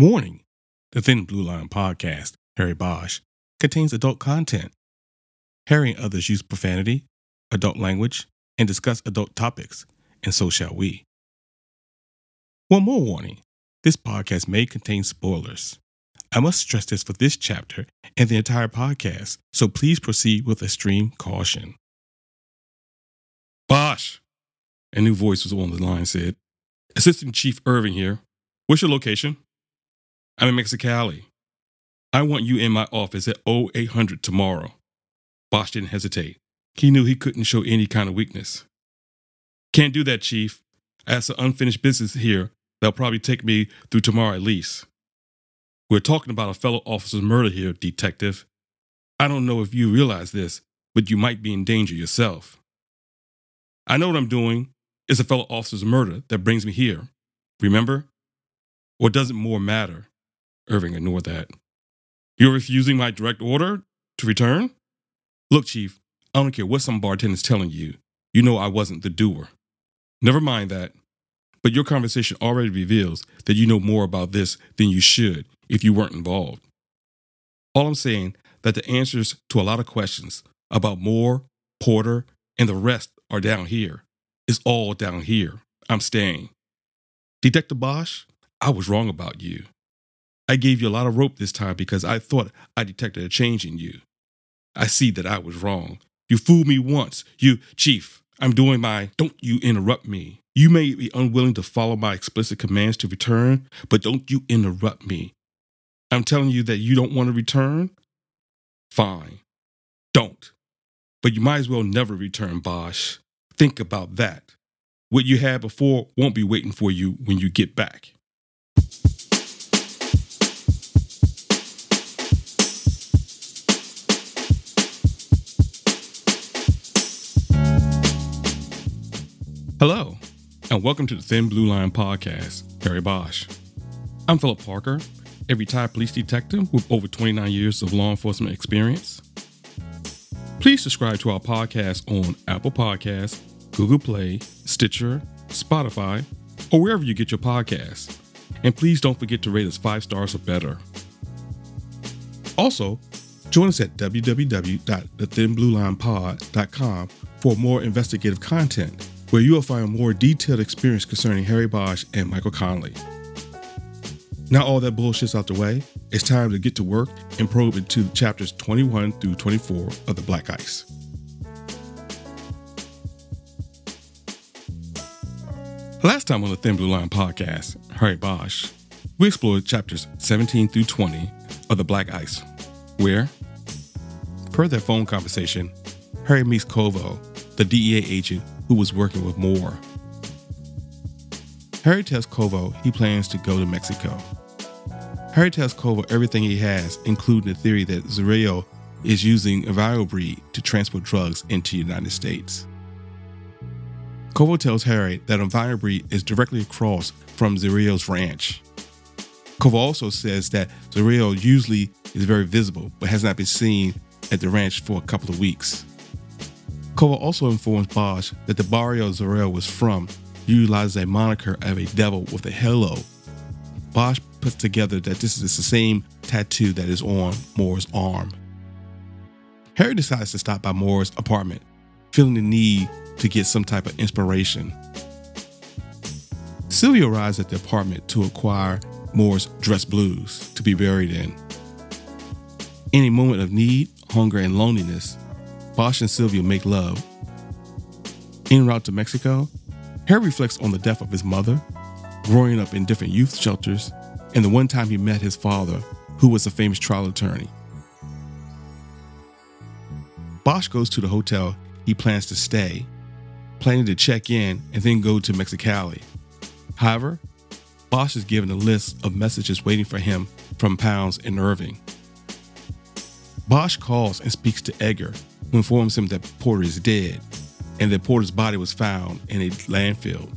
Warning The Thin Blue Line podcast, Harry Bosch, contains adult content. Harry and others use profanity, adult language, and discuss adult topics, and so shall we. One more warning this podcast may contain spoilers. I must stress this for this chapter and the entire podcast, so please proceed with extreme caution. Bosch! A new voice was on the line said, Assistant Chief Irving here. What's your location? I'm in Mexicali. I want you in my office at 0800 tomorrow. Bosch didn't hesitate. He knew he couldn't show any kind of weakness. Can't do that, Chief. I have some unfinished business here that'll probably take me through tomorrow at least. We're talking about a fellow officer's murder here, Detective. I don't know if you realize this, but you might be in danger yourself. I know what I'm doing. It's a fellow officer's murder that brings me here. Remember? Or does it more matter? Irving ignored that. You're refusing my direct order to return? Look, Chief, I don't care what some bartender's telling you. You know I wasn't the doer. Never mind that. But your conversation already reveals that you know more about this than you should if you weren't involved. All I'm saying that the answers to a lot of questions about Moore, Porter, and the rest are down here. It's all down here. I'm staying. Detective Bosch, I was wrong about you. I gave you a lot of rope this time because I thought I detected a change in you. I see that I was wrong. You fooled me once. You, Chief, I'm doing my don't you interrupt me. You may be unwilling to follow my explicit commands to return, but don't you interrupt me. I'm telling you that you don't want to return? Fine. Don't. But you might as well never return, Bosch. Think about that. What you had before won't be waiting for you when you get back. Hello, and welcome to the Thin Blue Line podcast, Harry Bosch. I'm Philip Parker, a retired police detective with over 29 years of law enforcement experience. Please subscribe to our podcast on Apple Podcasts, Google Play, Stitcher, Spotify, or wherever you get your podcasts. And please don't forget to rate us five stars or better. Also, join us at www.thethinbluelinepod.com for more investigative content where you will find more detailed experience concerning Harry Bosch and Michael Connelly. Now, all that bullshit's out the way, it's time to get to work and probe into chapters 21 through 24 of The Black Ice. Last time on the Thin Blue Line podcast, Harry Bosch, we explored chapters 17 through 20 of The Black Ice, where, per their phone conversation, Harry meets Corvo, the DEA agent who was working with Moore. Harry tells Corvo he plans to go to Mexico. Harry tells Corvo everything he has, including the theory that Zorrillo is using Envirobreed to transport drugs into the United States. Corvo tells Harry that Envirobreed is directly across from Zorrillo's ranch. Corvo also says that Zareo usually is very visible, but has not been seen at the ranch for a couple of weeks. Corvo also informs Bosch that the barrio Zorrillo was from utilizes a moniker of a devil with a halo. Bosch puts together that this is the same tattoo that is on Moore's arm. Harry decides to stop by Moore's apartment, feeling the need to get some type of inspiration. Sylvia arrives at the apartment to acquire Moore's dress blues to be buried in. In a moment of need, hunger, and loneliness, Bosch and Sylvia make love. En route to Mexico, Harry reflects on the death of his mother, growing up in different youth shelters, and the one time he met his father, who was a famous trial attorney. Bosch goes to the hotel he plans to stay, planning to check in and then go to Mexicali. However, Bosch is given a list of messages waiting for him from Pounds and Irving. Bosch calls and speaks to Edgar, who informs him that Porter is dead and that Porter's body was found in a landfill.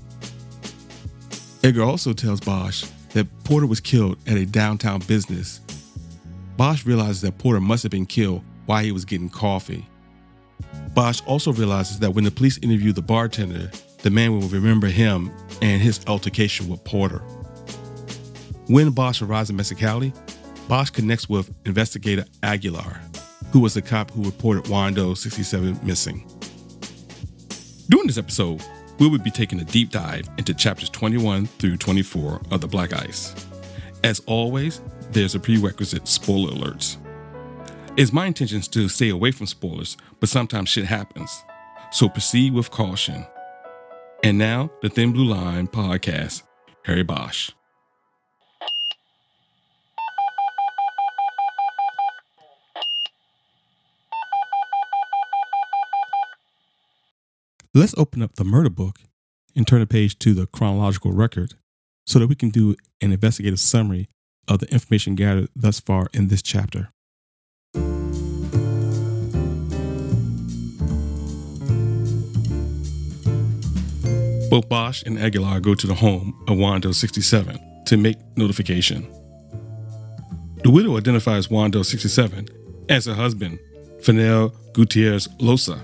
Edgar also tells Bosch that Porter was killed at a downtown business. Bosch realizes that Porter must have been killed while he was getting coffee. Bosch also realizes that when the police interview the bartender, the man will remember him and his altercation with Porter. When Bosch arrives in Mexicali, Bosch connects with investigator Aguilar, who was the cop who reported Wando 67 missing. During this episode, we will be taking a deep dive into chapters 21 through 24 of The Black Ice. As always, there's a prerequisite spoiler alerts. It's my intention to stay away from spoilers, but sometimes shit happens. So proceed with caution. And now, the Thin Blue Line podcast, Harry Bosch. Let's open up the murder book and turn the page to the chronological record so that we can do an investigative summary of the information gathered thus far in this chapter. Both Bosch and Aguilar go to the home of Wando 67 to make notification. The widow identifies Wando 67 as her husband, Fidel Gutierrez Llosa.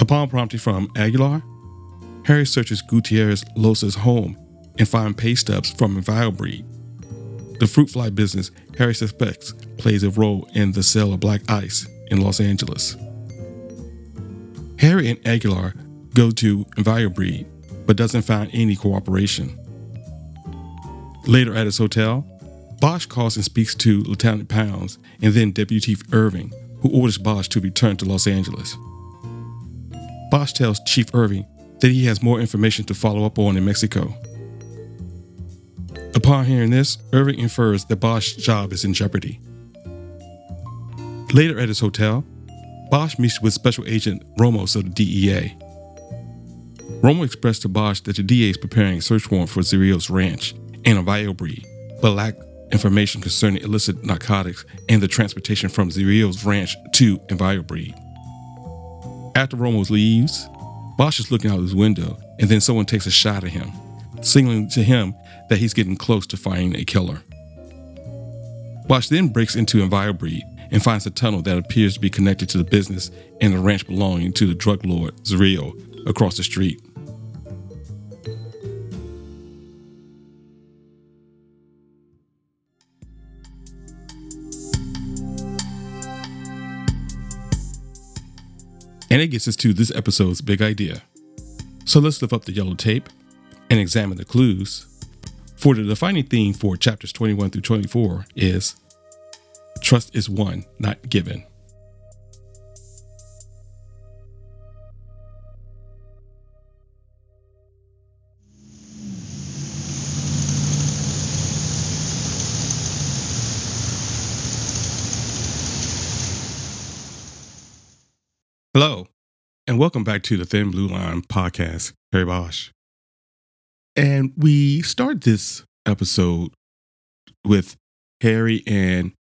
Upon prompting from Aguilar, Harry searches Gutierrez Llosa's home and finds pay stubs from Envirobreed. The fruit fly business Harry suspects plays a role in the sale of black ice in Los Angeles. Harry and Aguilar go to Envirobreed, but doesn't find any cooperation. Later at his hotel, Bosch calls and speaks to Lieutenant Pounds and then Deputy Irving, who orders Bosch to return to Los Angeles. Bosch tells Chief Irving that he has more information to follow up on in Mexico. Upon hearing this, Irving infers that Bosch's job is in jeopardy. Later at his hotel, Bosch meets with Special Agent Ramos of the DEA. Romo expressed to Bosch that the DA is preparing a search warrant for Zorrillo's ranch and Envirobreed, but lacked information concerning illicit narcotics and the transportation from Zorrillo's ranch to Envirobreed. After Ramos leaves, Bosch is looking out his window, and then someone takes a shot at him, signaling to him that he's getting close to finding a killer. Bosch then breaks into Envirobreed and finds a tunnel that appears to be connected to the business and the ranch belonging to the drug lord Zorrillo across the street. And it gets us to this episode's big idea. So let's lift up the yellow tape and examine the clues. For the defining theme for chapters 21 through 24 is trust is won, not given. Hello, and welcome back to the Thin Blue Line podcast, Harry Bosch. And we start this episode with Harry and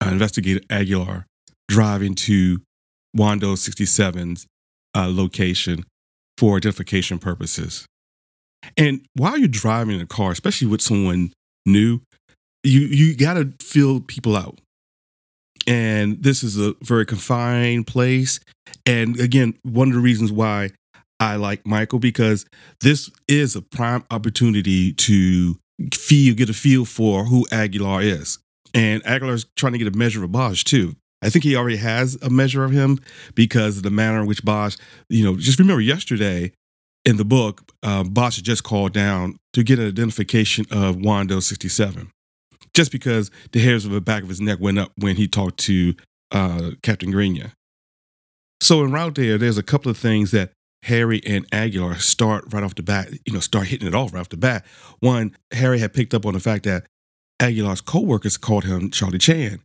uh, investigator Aguilar driving to Wando 67's uh, location for identification purposes. And while you're driving a car, especially with someone new, you you got to feel people out and this is a very confined place. And again, one of the reasons why I like Michael because this is a prime opportunity to feel, get a feel for who Aguilar is. And Aguilar is trying to get a measure of Bosch too. I think he already has a measure of him because of the manner in which Bosch, you know, just remember yesterday in the book, um, Bosch just called down to get an identification of Wando 67 just because the hairs of the back of his neck went up when he talked to uh, Captain Grenia. So in route there, there's a couple of things that Harry and Aguilar start right off the bat, you know, start hitting it off right off the bat. One, Harry had picked up on the fact that Aguilar's co-workers called him Charlie Chan.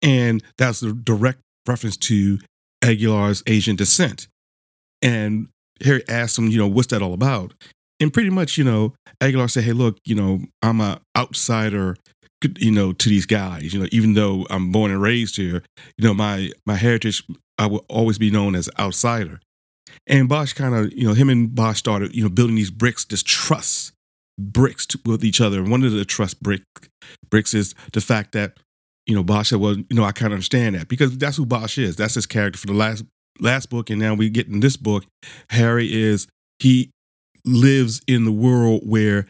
And that's a direct reference to Aguilar's Asian descent. And Harry asked him, you know, what's that all about? And pretty much, you know, Aguilar said, hey, look, you know, I'm an outsider you know, to these guys. You know, even though I'm born and raised here, you know, my my heritage, I will always be known as outsider. And Bosch kind of, you know, him and Bosch started, you know, building these bricks, this trust bricks to, with each other. And one of the trust brick bricks is the fact that, you know, Bosch said, well, you know, I kind of understand that because that's who Bosch is. That's his character for the last last book, and now we get in this book. Harry is he lives in the world where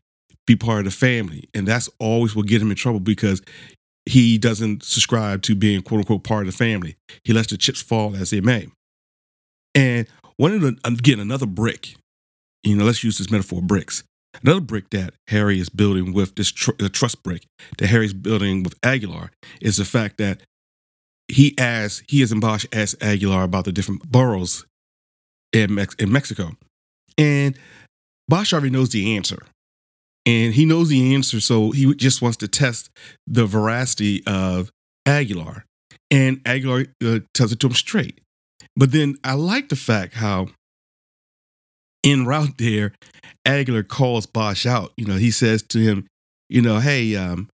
be part of the family. And that's always what get him in trouble because he doesn't subscribe to being quote unquote part of the family. He lets the chips fall as they may. And one of the again, another brick, you know, let's use this metaphor bricks. Another brick that Harry is building with this tr- uh, trust brick that Harry's building with Aguilar is the fact that he asked, he in Bosch asked Aguilar about the different boroughs in, Mex- in Mexico. And Bosch already knows the answer. And he knows the answer, so he just wants to test the veracity of Aguilar. And Aguilar uh, tells it to him straight. But then I like the fact how in route there, Aguilar calls Bosch out. You know, he says to him, you know, hey, um,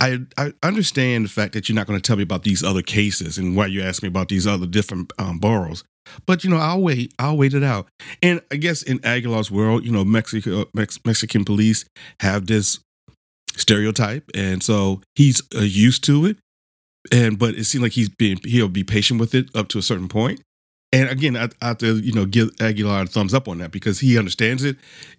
I, I understand the fact that you're not going to tell me about these other cases and why you asked me about these other different um, boroughs. But you know, I'll wait. I'll wait it out. And I guess in Aguilar's world, you know, Mexico Mex- Mexican police have this stereotype, and so he's uh, used to it. And but it seems like he's being he'll be patient with it up to a certain point. And again, I, I have to you know give Aguilar a thumbs up on that because he understands it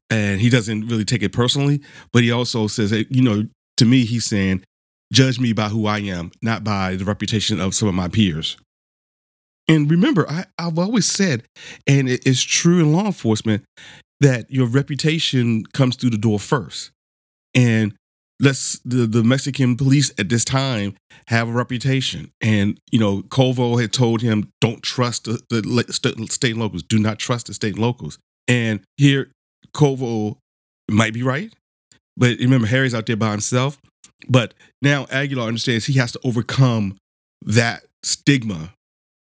and he doesn't really take it personally. But he also says, you know, to me, he's saying, judge me by who I am, not by the reputation of some of my peers. And remember, I, I've always said, and it is true in law enforcement, that your reputation comes through the door first. And let's the, the Mexican police at this time have a reputation. And, you know, Corvo had told him, don't trust the, the state locals, do not trust the state locals. And here, Corvo might be right. But remember, Harry's out there by himself. But now Aguilar understands he has to overcome that stigma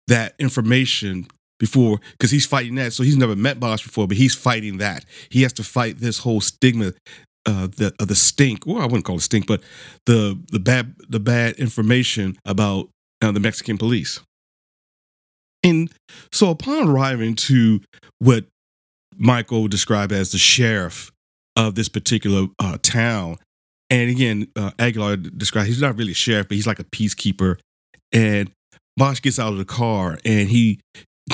that information before because he's fighting that. So he's never met Bosch before, but he's fighting that. He has to fight this whole stigma, uh, the uh, the stink. Well, I wouldn't call it stink, but the the bad the bad information about uh, the Mexican police. And so upon arriving to what Michael described as the sheriff of this particular uh, town, and again, uh, Aguilar described he's not really a sheriff, but he's like a peacekeeper. And Bosch gets out of the car and he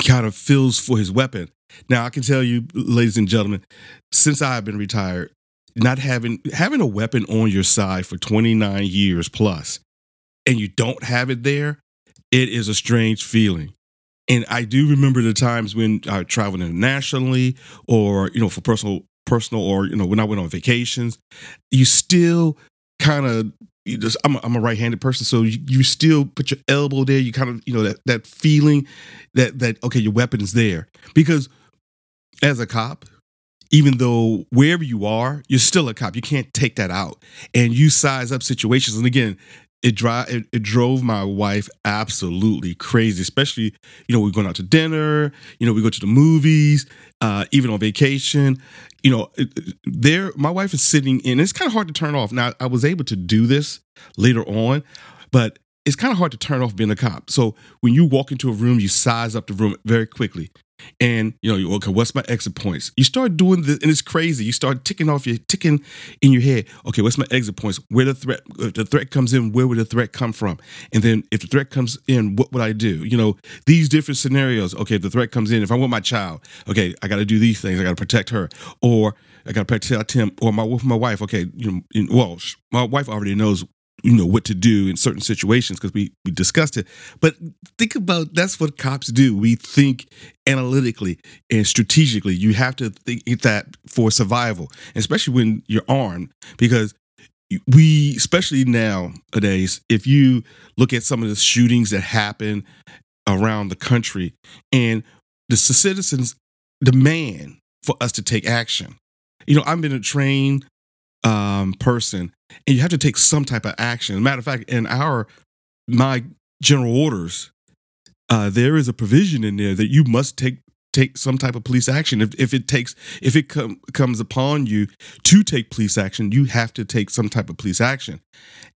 kind of feels for his weapon. Now I can tell you, ladies and gentlemen, since I have been retired, not having having a weapon on your side for 29 years plus, and you don't have it there, it is a strange feeling. And I do remember the times when I traveled internationally, or you know, for personal personal, or you know, when I went on vacations, you still kind of you just I'm a, I'm a right-handed person, so you, you still put your elbow there. You kind of you know that that feeling that that okay, your weapon is there because as a cop, even though wherever you are, you're still a cop. You can't take that out, and you size up situations. And again, it drive it, it, drove my wife absolutely crazy. Especially you know we're going out to dinner, you know we go to the movies, uh, even on vacation you know, there, my wife is sitting in, it's kind of hard to turn off. Now, I was able to do this later on, but it's kind of hard to turn off being a cop. So when you walk into a room, you size up the room very quickly and you know, okay, what's my exit points? You start doing this, and it's crazy. You start ticking off, you're ticking in your head. Okay, what's my exit points? Where the threat, if the threat comes in, where would the threat come from? And then if the threat comes in, what would I do? You know, these different scenarios. Okay, if the threat comes in, if I want my child, okay, I got to do these things. I got to protect her, or I got to protect him, or my my wife. Okay, you know, well, my wife already knows you know what to do in certain situations because we we discussed it. But think about that's what cops do. We think analytically and strategically. You have to think that for survival especially when you're armed because we especially nowadays if you look at some of the shootings that happen around the country and the citizens demand for us to take action. You know i've been a trained um, person, and you have to take some type of action. matter of fact, in our my general orders, uh, there is a provision in there that you must take take some type of police action. If, if it takes if it com- comes upon you to take police action, you have to take some type of police action.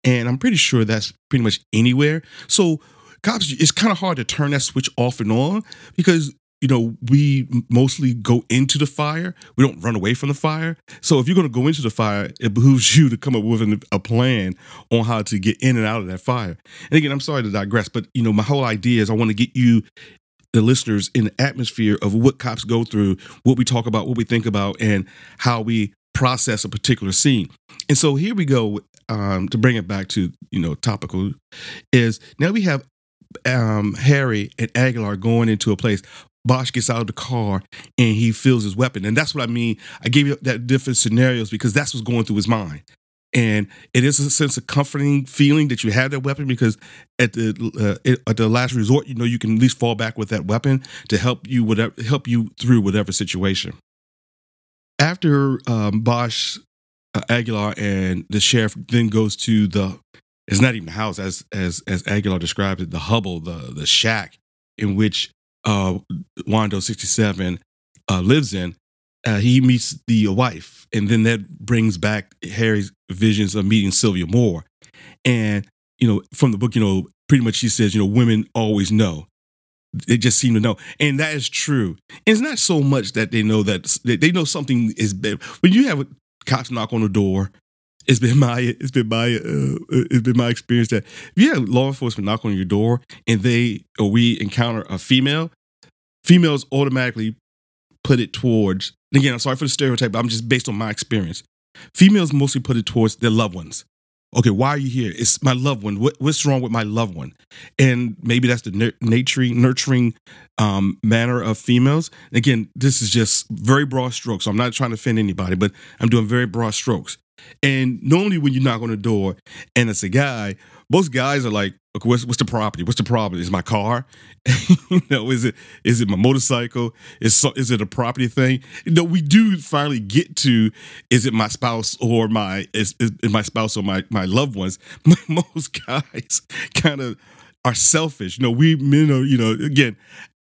And I'm pretty sure that's pretty much anywhere. So cops, it's kind of hard to turn that switch off and on because you know, we mostly go into the fire. We don't run away from the fire. So if you're going to go into the fire, it behooves you to come up with an, a plan on how to get in and out of that fire. And again, I'm sorry to digress, but you know, my whole idea is I want to get you the listeners in the atmosphere of what cops go through, what we talk about, what we think about, and how we process a particular scene. And so here we go um, to bring it back to you know topical is now we have um, Harry and Aguilar going into a place. Bosch gets out of the car and he feels his weapon, and that's what I mean. I gave you that different scenarios because that's what's going through his mind. And it is a sense of comforting feeling that you have that weapon because at the uh, at the last resort, you know you can at least fall back with that weapon to help you whatever help you through whatever situation. After um, Bosch, uh, Aguilar, and the sheriff then goes to the it's not even a house as as as Aguilar described it, the hubble, the the shack in which uh, Wando 67 uh, lives in, uh, he meets the wife, and then that brings back Harry's visions of meeting Sylvia Moore. And you know, from the book, you know, pretty much she says, you know, women always know. They just seem to know, and that is true. And it's not so much that they know that they know something is bad. When you have cops knock on the door, it's been my it's been my uh, it's been my experience that if you have law enforcement knock on your door and they or we encounter a female, females automatically put it towards. Again, I'm sorry for the stereotype, but I'm just based on my experience. Females mostly put it towards their loved ones. Okay, why are you here? It's my loved one. What, what's wrong with my loved one? And maybe that's the nurturing, nurturing um, manner of females. Again, this is just very broad strokes. So I'm not trying to offend anybody, but I'm doing very broad strokes. And normally, when you knock on the door and it's a guy, most guys are like, okay, what's, what's the property? What's the problem? Is my car? you know, is it is it my motorcycle? Is so, is it a property thing? You know, we do finally get to is it my spouse or my is, is my spouse or my my loved ones? Most guys kind of are selfish. You know, we men are, you know, again,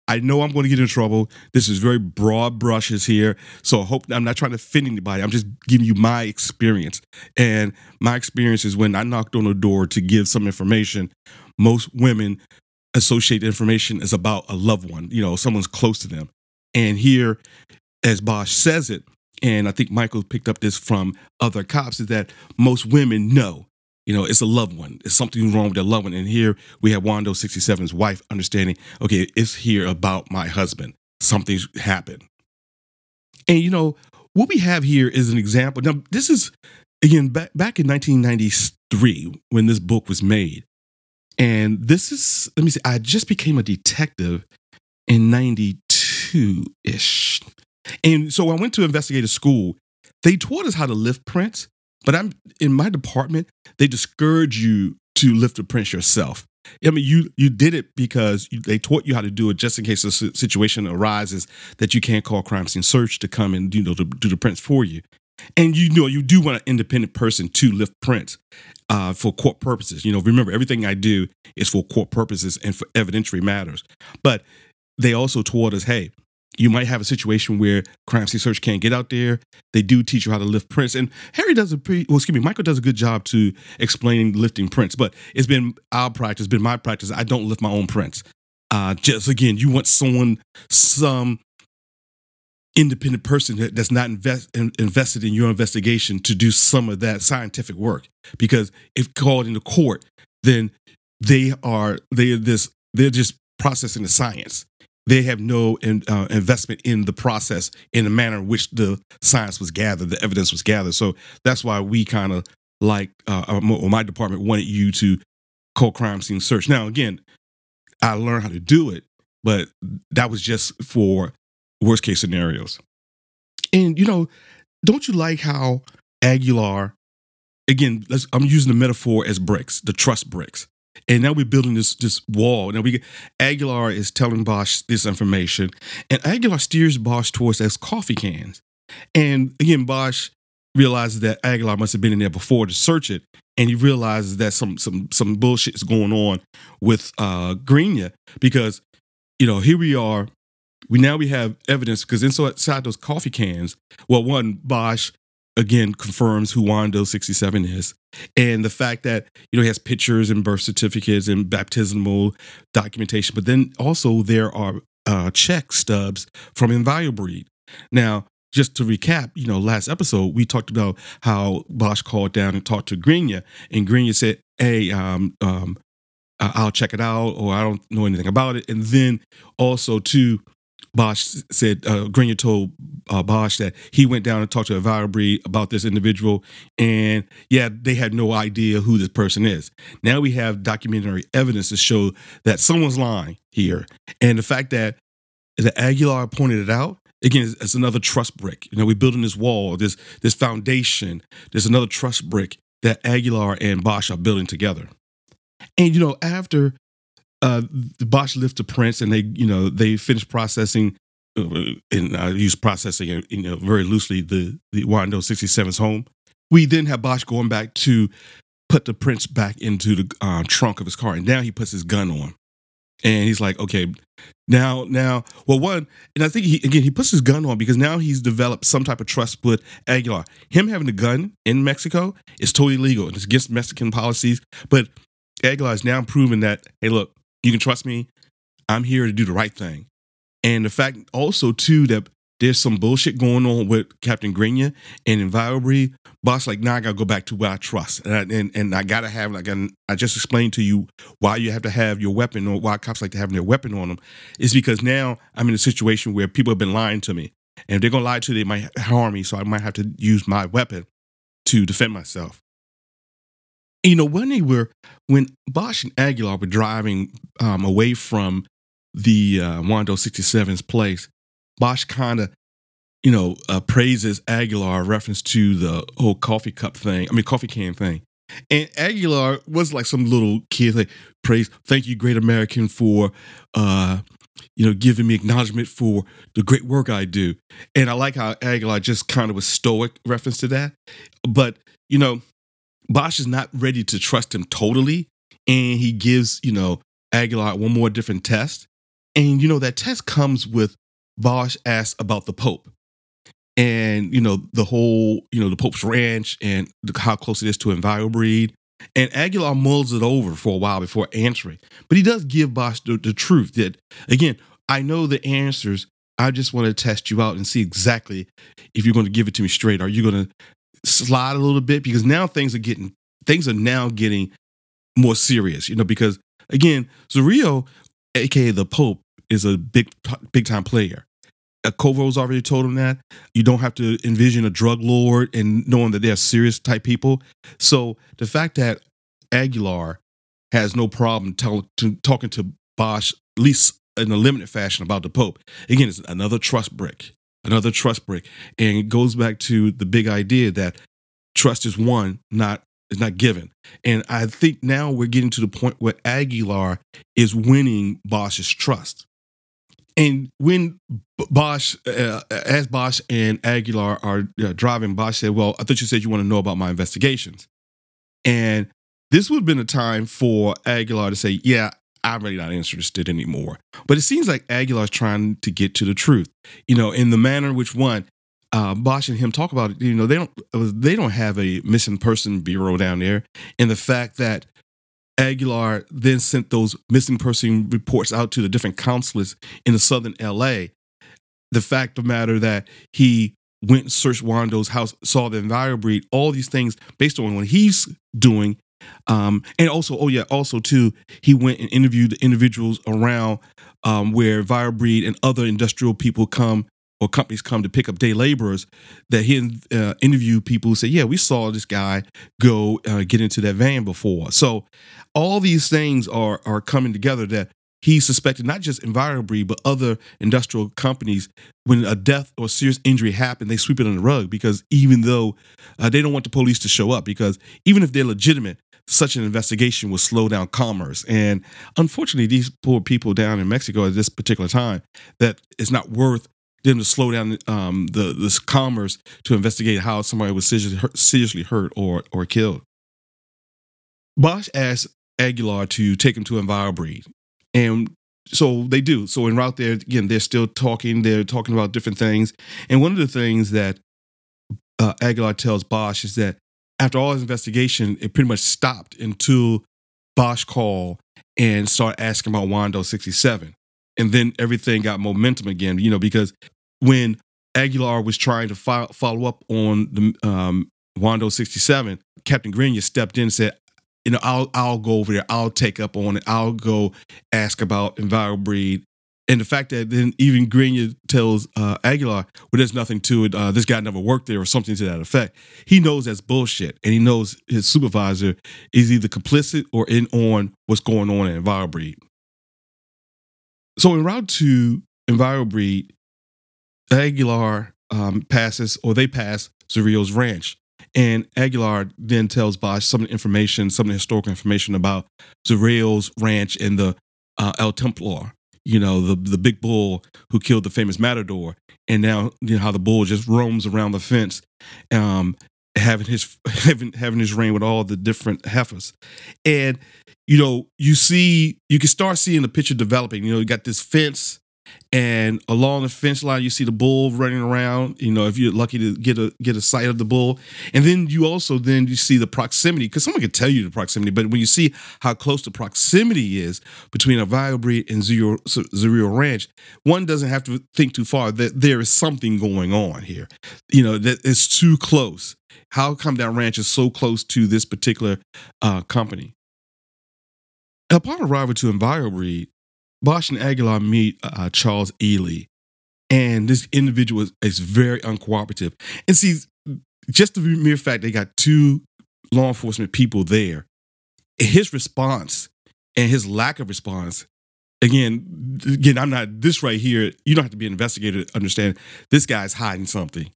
I know I'm going to get in trouble. This is very broad brushes here. So I hope I'm not trying to offend anybody. I'm just giving you my experience. And my experience is when I knocked on a door to give some information, most women associate information as about a loved one, you know, someone's close to them. And here, as Bosch says it, and I think Michael picked up this from other cops, is that most women know you know, it's a loved one. It's something wrong with their loved one. And here we have Wando 67's wife understanding, okay, it's here about my husband. Something's happened. And, you know, what we have here is an example. Now, this is, again, back, back in 1993 when this book was made. And this is, let me see, I just became a detective in 92 ish. And so I went to investigative school. They taught us how to lift prints but I'm in my department, they discourage you to lift a print yourself. I mean, you you did it because you, they taught you how to do it just in case a situation arises that you can't call crime scene search to come and you know to do the prints for you. And you know you do want an independent person to lift prints uh, for court purposes. You know, remember everything I do is for court purposes and for evidentiary matters. But they also taught us, hey, you might have a situation where crime scene search can't get out there. They do teach you how to lift prints, and Harry does a pretty well. Excuse me, Michael does a good job to explaining lifting prints. But it's been our practice, been my practice. I don't lift my own prints. Uh, just again, you want someone, some independent person that's not invest, invested in your investigation to do some of that scientific work. Because if called into court, then they are they are this they're just processing the science they have no in, uh, investment in the process in the manner in which the science was gathered, the evidence was gathered. So that's why we kind of like, uh, uh or my department wanted you to call crime scene search. Now, again, I learned how to do it, but that was just for worst case scenarios. And you know, don't you like how Aguilar? Again, I'm using the metaphor as bricks, the trust bricks. And now we're building this this wall. Now we Aguilar is telling Bosch this information, and Aguilar steers Bosch towards those coffee cans. And again, Bosch realizes that Aguilar must have been in there before to search it, and he realizes that some some some bullshit is going on with uh Grenia because you know here we are. We now we have evidence because inside those coffee cans, well, one Bosch again confirms who Wando 67 is. And the fact that, you know, he has pictures and birth certificates and baptismal documentation, but then also there are uh, check stubs from Envirobreed. Now, just to recap, you know, last episode we talked about how Bosch called down and talked to Grenia, and Grenia said, "Hey, um, um, I'll check it out," or "I don't know anything about it." And then also too, Bosch said, uh, Grenier told uh, Bosch that he went down and talked to Envirobreed about this individual. And yeah, they had no idea who this person is. Now we have documentary evidence to show that someone's lying here. And the fact that the Aguilar pointed it out, again, it's, it's another trust brick. You know, we're building this wall, this, this foundation. There's another trust brick that Aguilar and Bosch are building together. And, you know, after uh, the Bosch lift the prints and they, you know, they finished processing, uh, and I use processing, uh, you know, very loosely, the, the Wando 67's home. We then have Bosch going back to put the prints back into the uh, trunk of his car. And now he puts his gun on. And he's like, okay, now, now, well, one, and I think he, again, he puts his gun on because now he's developed some type of trust with Aguilar. Him having a gun in Mexico is totally legal it's against Mexican policies. But Aguilar is now proving that, hey, look, you can trust me. I'm here to do the right thing. And the fact also, too, that there's some bullshit going on with Captain Grenier and Envirobreed. Boss, like, now I gotta go back to what I trust. And I, and, and I gotta have, like, I just explained to you why you have to have your weapon or why cops like to have their weapon on them is because now I'm in a situation where people have been lying to me. And if they're gonna lie to me, they might harm me. So I might have to use my weapon to defend myself you know, when they were, when Bosch and Aguilar were driving um, away from the uh, Wando 67's place, Bosch kind of, you know, uh, praises Aguilar reference to the whole coffee cup thing. I mean, coffee can thing. And Aguilar was like some little kid, like, praise, thank you, great American, for, uh, you know, giving me acknowledgement for the great work I do. And I like how Aguilar just kind of was stoic reference to that. But, you know, Bosch is not ready to trust him totally. And he gives, you know, Aguilar one more different test. And, you know, that test comes with Bosch asks about the Pope and, you know, the whole, you know, the Pope's ranch and how close it is to Envirobreed. And Aguilar mulls it over for a while before answering. But he does give Bosch the, the truth that, again, I know the answers. I just want to test you out and see exactly if you're going to give it to me straight. Are you going to slide a little bit because now things are getting things are now getting more serious, you know, because again, Zorrillo, aka the Pope, is a big big time player. Uh, Corvo's already told him that. You don't have to envision a drug lord and knowing that they're serious type people. So the fact that Aguilar has no problem tell, to, talking to Bosch, at least in a limited fashion, about the Pope, again, it's another trust brick another trust break. And it goes back to the big idea that trust is won, not is not given. And I think now we're getting to the point where Aguilar is winning Bosch's trust. And when Bosch, uh, as Bosch and Aguilar are uh, driving, Bosch said, Well, I thought you said you want to know about my investigations. And this would have been a time for Aguilar to say, Yeah, I'm really not interested anymore. But it seems like Aguilar's trying to get to the truth, you know, in the manner in which one uh, Bosch and him talk about it. You know, they don't they don't have a missing person bureau down there, and the fact that Aguilar then sent those missing person reports out to the different consulate in the southern LA. The fact of the matter that he went and searched Wando's house, saw the Envirobreed, all these things based on what he's doing um, and also, oh yeah, also too, he went and interviewed the individuals around um, where Envirobreed and other industrial people come or companies come to pick up day laborers. That he uh, interviewed people who say, yeah, we saw this guy go uh, get into that van before. So all these things are are coming together that he suspected not just Envirobreed but other industrial companies when a death or serious injury happened they sweep it under the rug because even though uh, they don't want the police to show up because even if they're legitimate such an investigation would slow down commerce. And unfortunately, these poor people down in Mexico at this particular time, that it's not worth them to slow down um, the this commerce to investigate how somebody was seriously hurt, or or killed. Bosch asked Aguilar to take him to Envirobreed, and so they do. So en route there, again, they're still talking. They're talking about different things, and one of the things that uh, Aguilar tells Bosch is that after all his investigation, it pretty much stopped until Bosch called and started asking about Wando 67. And then everything got momentum again, you know, because when Aguilar was trying to fo- follow up on the um, Wando 67, Captain Grenier stepped in and said, you know, I'll I'll go over there. I'll take up on it. I'll go ask about Envirobreed And the fact that then even Grenier tells uh, Aguilar, well, there's nothing to it. Uh, this guy never worked there or something to that effect. He knows that's bullshit. And he knows his supervisor is either complicit or in on what's going on at EnviroBreed. So in route to EnviroBreed, Aguilar um, passes, or they pass Zorrillo's ranch. And Aguilar then tells Bosch some of the information, some of the historical information about Zorrillo's ranch and the uh, El Temblor, you know, the the big bull who killed the famous Matador, and now you know how the bull just roams around the fence, um, having his having having his reign with all the different heifers, and you know you see you can start seeing the picture developing. You know, you got this fence and along the fence line you see the bull running around you know if you're lucky to get a get a sight of the bull. And then you also then you see the proximity because someone could tell you the proximity but when you see how close the proximity is between a EnviroBreed and Zorrillo, Zorrillo ranch one doesn't have to think too far that there is something going on here. You know that it's too close. How come that ranch is so close to this particular uh, company? Upon arrival to EnviroBreed Bosch and Aguilar meet uh, Charles Ely, and this individual is, is very uncooperative. And see, just the mere fact they got two law enforcement people there, his response and his lack of response. Again, again, I'm not this right here. You don't have to be an investigator to understand this guy's hiding something.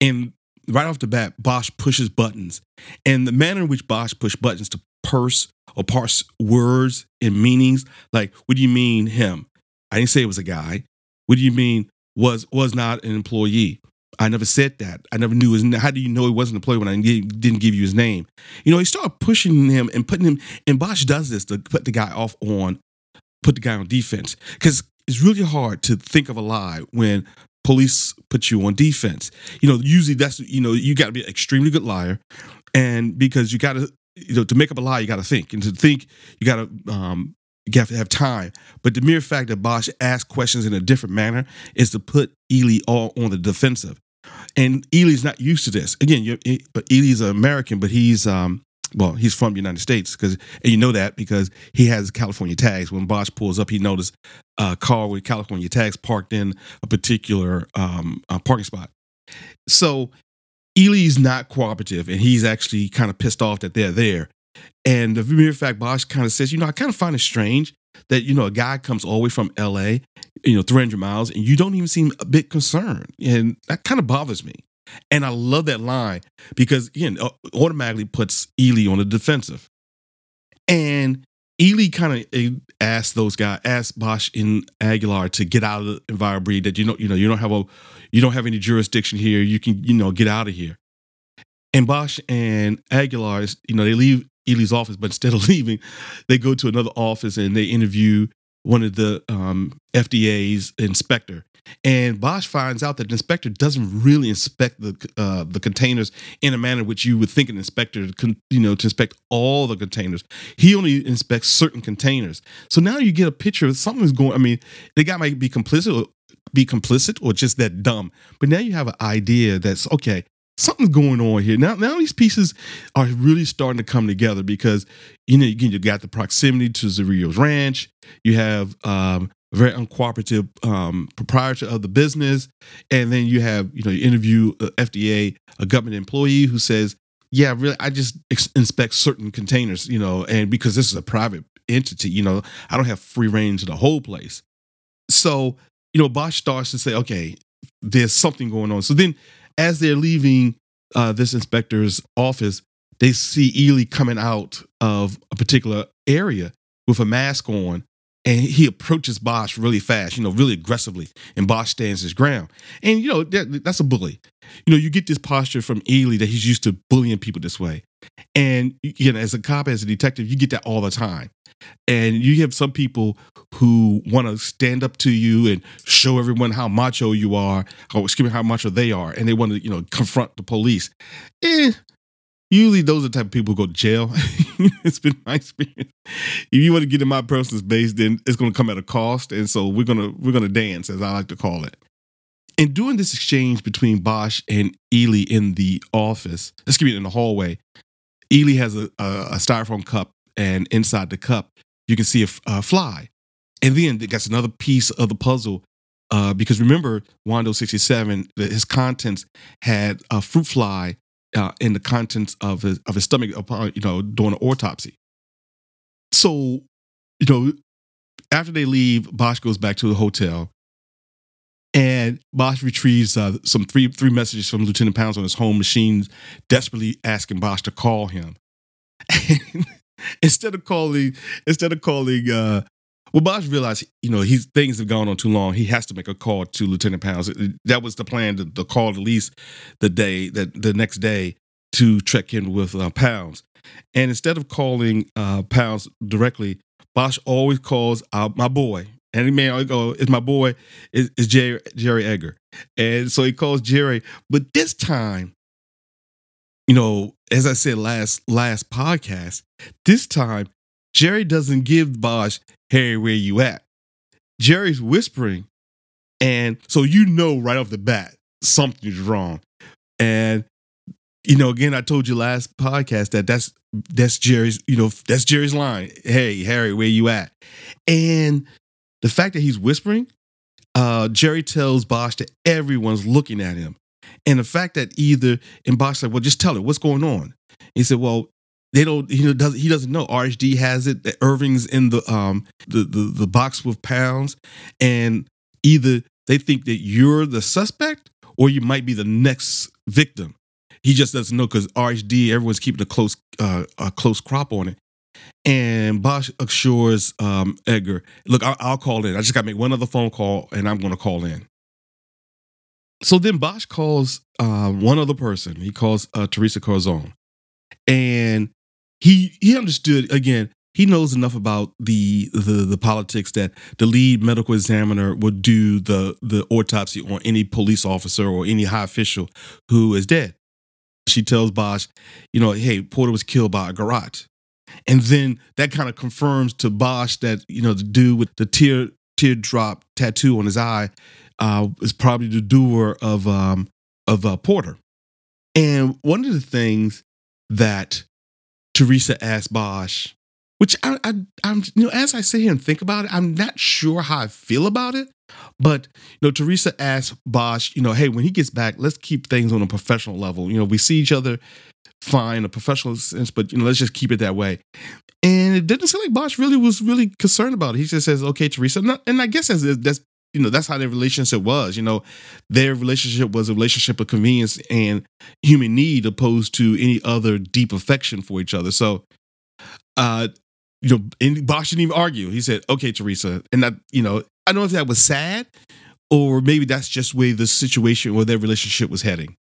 And right off the bat, Bosch pushes buttons. And the manner in which Bosch pushed buttons to purse or parse words and meanings. Like, what do you mean him? I didn't say it was a guy. What do you mean was was not an employee? I never said that. I never knew his. How do you know he wasn't an employee when I didn't give you his name? You know, he started pushing him and putting him, and Bosch does this to put the guy off on, put the guy on defense. Because it's really hard to think of a lie when police put you on defense. You know, usually that's, you know, you got to be an extremely good liar. And because you got to you know, to make up a lie, you got to think, and to think, you got to um, you have to have time. But the mere fact that Bosch asked questions in a different manner is to put Ely all on the defensive, and Ely's not used to this. Again, but Ely's an American, but he's um, well, he's from the United States because, and you know that because he has California tags. When Bosch pulls up, he noticed a car with California tags parked in a particular um, parking spot. So Ely's not cooperative, and he's actually kind of pissed off that they're there. And the mere fact Bosch kind of says, you know, I kind of find it strange that you know a guy comes all the way from L.A., you know, 300 miles, and you don't even seem a bit concerned, and that kind of bothers me. And I love that line because again, automatically puts Ely on the defensive. And Ely kind of eh, asked those guys, asked Bosch and Aguilar to get out of the EnviroBreed that you know, you know, you don't have a, you don't have any jurisdiction here. You can, you know, get out of here. And Bosch and Aguilar, is, you know, they leave Ely's office, but instead of leaving, they go to another office and they interview one of the um, FDA's inspector. And Bosch finds out that the inspector doesn't really inspect the uh, the containers in a manner which you would think an inspector, to, you know, to inspect all the containers. He only inspects certain containers. So now you get a picture of something's going. I mean, the guy might be complicit or be complicit or just that dumb. But now you have an idea that's okay something's going on here. Now, now these pieces are really starting to come together because you know you got the proximity to Zorrillo's ranch. You have um, very uncooperative um, proprietor of the business, and then you have you know you interview a FDA, a government employee who says, "Yeah, really, I just ex- inspect certain containers, you know, and because this is a private entity, you know, I don't have free range of the whole place." So you know, Bosch starts to say, "Okay, there's something going on." So then as they're leaving uh, this inspector's office, they see Ely coming out of a particular area with a mask on. And he approaches Bosch really fast, you know, really aggressively. And Bosch stands his ground. And, you know, that, that's a bully. You know, you get this posture from Ely that he's used to bullying people this way. And, you know, as a cop, as a detective, you get that all the time. And you have some people who want to stand up to you and show everyone how macho you are, or excuse me, how macho they are, and they want to, you know, confront the police. Eh, usually those are the type of people who go to jail. it's been my experience. If you want to get in my personal space, then it's going to come at a cost, and so we're gonna we're gonna dance, as I like to call it. In doing this exchange between Bosch and Ely in the office, excuse me, in the hallway, Ely has a, a, a styrofoam cup and inside the cup you can see a, a fly And then that's another piece of the puzzle. Uh, because remember, Wando 67, the- his contents had a fruit fly uh, in the contents of his, of his stomach upon, you know, during an autopsy. So, you know, after they leave, Bosch goes back to the hotel and Bosch retrieves uh, some three three messages from Lieutenant Pounds on his home machine, desperately asking Bosch to call him. instead of calling, instead of calling, uh, well, Bosch realized, you know, he's things have gone on too long. He has to make a call to Lieutenant Pounds. That was the plan. To, to call at least the day that the next day to check in with uh, Pounds. And instead of calling uh, Pounds directly, Bosch always calls uh, my boy. And he may go, it's my boy, is Jerry, Jerry Edgar. And so he calls Jerry. But this time, you know, as I said last last podcast, this time Jerry doesn't give Bosch, hey, where you at? Jerry's whispering. And so you know right off the bat, something's wrong. And you know, again, I told you last podcast that that's that's Jerry's, you know, that's Jerry's line. Hey, Harry, where you at? And the fact that he's whispering, uh, Jerry tells Bosch that everyone's looking at him. And the fact that either and Bosch like, well, just tell her what's going on. He said, well, they don't. He doesn't. He doesn't know. RHD has it. Irving's in the um the, the the box with pounds, and either they think that you're the suspect or you might be the next victim. He just doesn't know because RHD, everyone's keeping a close uh, a close crop on it. And Bosch assures um, Edgar, "Look, I'll, I'll call in. I just got to make one other phone call, and I'm going to call in." So then Bosch calls uh, one other person. He calls uh, Teresa Corazon, and he he understood again. He knows enough about the, the the politics that the lead medical examiner would do the the autopsy on any police officer or any high official who is dead. She tells Bosch, you know, hey, Porter was killed by a garrote. And then that kind of confirms to Bosch that, you know, the dude with the tear teardrop tattoo on his eye uh, is probably the doer of um, of uh, Porter. And one of the things that Teresa asked Bosch, which I, I, I'm, you know, as I sit here and think about it, I'm not sure how I feel about it. But you know, Teresa asked Bosch, you know, hey, when he gets back, let's keep things on a professional level. You know, we see each other fine, a professional sense, but you know, let's just keep it that way. And it didn't seem like Bosch really was really concerned about it. He just says, "Okay, Teresa," and, I guess that's you know that's how their relationship was. You know, their relationship was a relationship of convenience and human need, opposed to any other deep affection for each other. So, uh, you know, and Bosch didn't even argue. He said, "Okay, Teresa," and that you know, I don't know if that was sad or maybe that's just where the situation or their relationship was heading.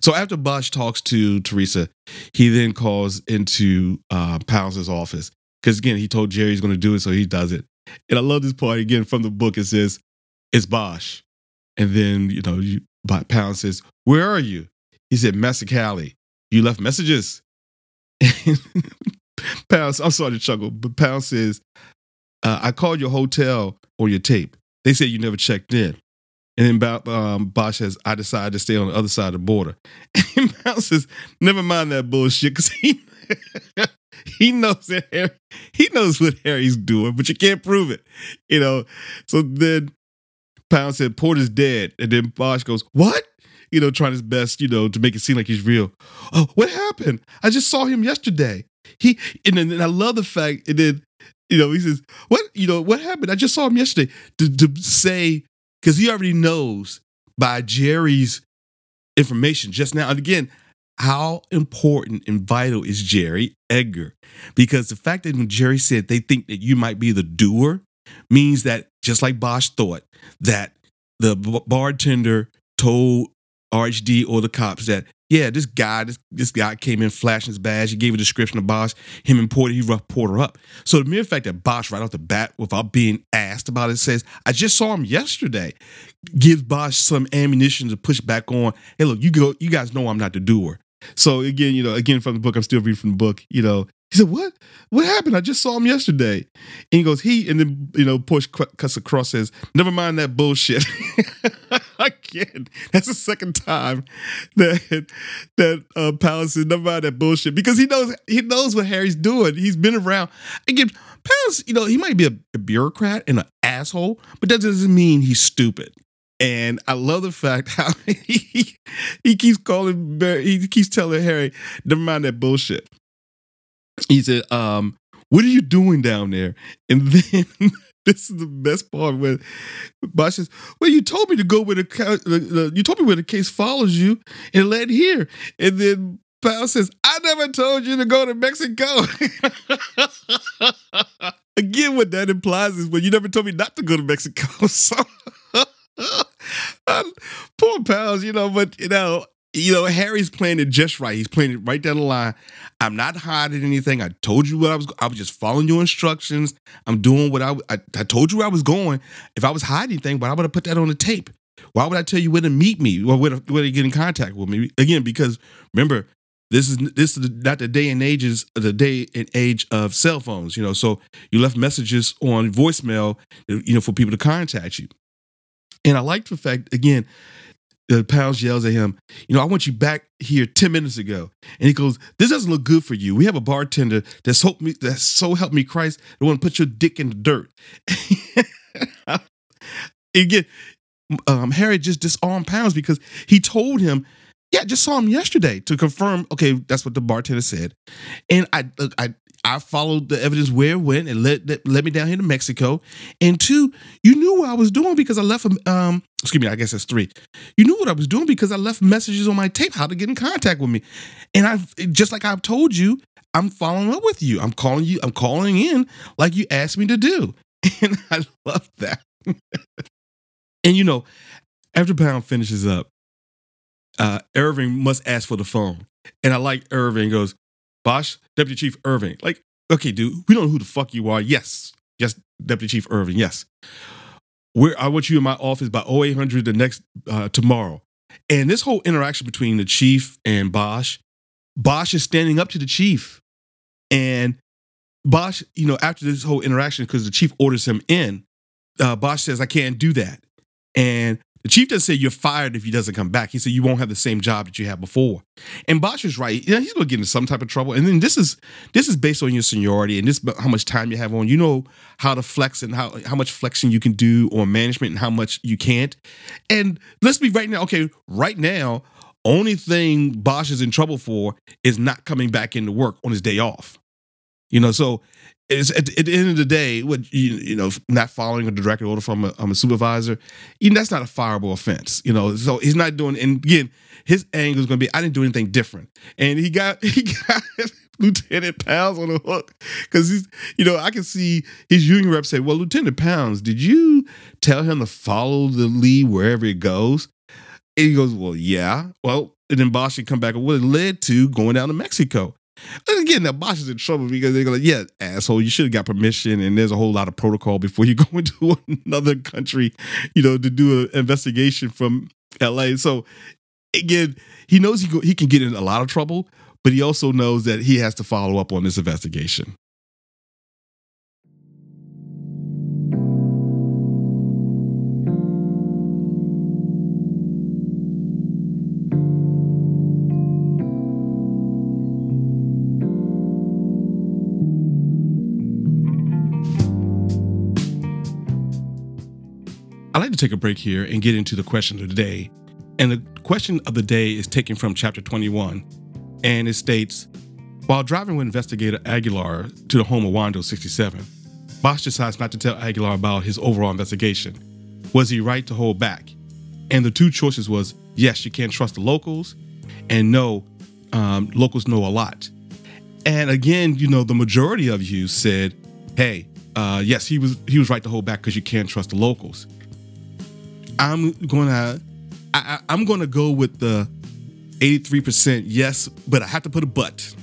So after Bosch talks to Teresa, he then calls into uh, office because again he told Jerry he's going to do it, so he does it. And I love this part again from the book. It says, "It's Bosch," and then you know, you, Pounds says, "Where are you?" He said, "Mexicali." You left messages. Pounds, I'm sorry to chuckle, but Pounds says, uh, "I called your hotel or your tape. They said you never checked in." And then um, Bosch says, I decided to stay on the other side of the border. And Pounds says, never mind that bullshit, because he he knows that Harry, he knows what Harry's doing, but you can't prove it. You know. So then Pound said, Porter's dead. And then Bosch goes, What? You know, trying his best, you know, to make it seem like he's real. Oh, what happened? I just saw him yesterday. He and then and I love the fact, and then, you know, he says, What, you know, what happened? I just saw him yesterday. To, to say because he already knows by Jerry's information just now. And again, how important and vital is Jerry Edgar? Because the fact that when Jerry said they think that you might be the doer means that just like Bosch thought that the bartender told RHD or the cops that yeah, this guy, this, this guy came in flashing his badge. He gave a description of Bosch. Him and Porter, he roughed Porter up. So the mere fact that Bosch, right off the bat, without being asked about it, says, I just saw him yesterday, gives Bosch some ammunition to push back on. Hey, look, you go, you guys know I'm not the doer. So again, you know, again from the book, I'm still reading from the book, you know. He said, What? What happened? I just saw him yesterday. And he goes, He, and then, you know, push cuts across, says, Never mind that bullshit. Again, that's the second time that that uh, Pounds said never mind that bullshit because he knows he knows what Harry's doing. He's been around. Again, Pounds, you know, he might be a, a bureaucrat and an asshole, but that doesn't mean he's stupid. And I love the fact how he, he keeps calling, he keeps telling Harry, never mind that bullshit. He said, um, what are you doing down there? And then this is the best part where Bosch says, Well, you told me to go where the, you told me where the case follows you and led here. And then Pounds says, I never told you to go to Mexico. Again, what that implies is, well, you never told me not to go to Mexico. So poor pals, you know, but you know, you know, Harry's playing it just right. He's playing it right down the line. I'm not hiding anything. I told you what I was. I was just following your instructions. I'm doing what I. I, I told you where I was going. If I was hiding anything, why would I put that on the tape? Why would I tell you where to meet me or where to, where to get in contact with me? Again, because remember, this is this is not the day and ages the day and age of cell phones. You know, so you left messages on voicemail. You know, for people to contact you. And I like the fact again the Pounds yells at him, You know, I want you back here 10 minutes ago. And he goes, This doesn't look good for you. We have a bartender that's, helped me, that's so helped me Christ, want to put your dick in the dirt. Again, um, Harry just disarmed Pounds because he told him, Yeah, just saw him yesterday to confirm, okay, that's what the bartender said. And I, I I followed the evidence where it went and led led me down here to Mexico. And two, you knew what I was doing because I left. Um, excuse me, I guess that's three. You knew what I was doing because I left messages on my tape how to get in contact with me. And I just like I've told you, I'm following up with you. I'm calling you. I'm calling in like you asked me to do. And I love that. and you know, after Pound finishes up, uh, Irving must ask for the phone. And I like Irving goes, Bosch, Deputy Chief Irving. Like, okay, dude, we don't know who the fuck you are. Yes. Yes, Deputy Chief Irving. Yes. Where I want you in my office by 0800 the next uh, tomorrow. And this whole interaction between the chief and Bosch, Bosch is standing up to the chief. And Bosch, you know, after this whole interaction, because the chief orders him in, uh, Bosch says, I can't do that. And the chief doesn't say you're fired if he doesn't come back. He said you won't have the same job that you had before. And Bosch is right. You know, he's going to get into some type of trouble. And then this is this is based on your seniority and this how much time you have on. You know how to flex and how how much flexing you can do on management and how much you can't. And let's be right now. Okay, right now, only thing Bosch is in trouble for is not coming back into work on his day off. You know, so at, at, the end of the day, what you, you know, not following a direct order from a, a supervisor, even that's not a fireable offense. You know, so he's not doing. And again, his angle is going to be, I didn't do anything different, and he got he got Lieutenant Pounds on the hook because he's, you know, I can see his union rep say, "Well, Lieutenant Pounds, did you tell him to follow the lead wherever it goes?" And he goes, "Well, yeah." Well, and then Bosch should come back. What it led to going down to Mexico. Again, the Bosch is in trouble because they're like, yeah, asshole, you should have got permission. And there's a whole lot of protocol before you go into another country, you know, to do an investigation from LA. So again, he knows he, go, he can get in a lot of trouble, but he also knows that he has to follow up on this investigation. Like to take a break here and get into the question of the day. And the question of the day is taken from chapter 21. And it states While driving with investigator Aguilar to the home of Wando 67, Bosch decides not to tell Aguilar about his overall investigation. Was he right to hold back? And the two choices was yes, you can't trust the locals, and no, um, locals know a lot. And again, you know, the majority of you said, hey, uh, yes, he was he was right to hold back because you can't trust the locals. I'm gonna I, am gonna go with the 83% yes, but I have to put a but.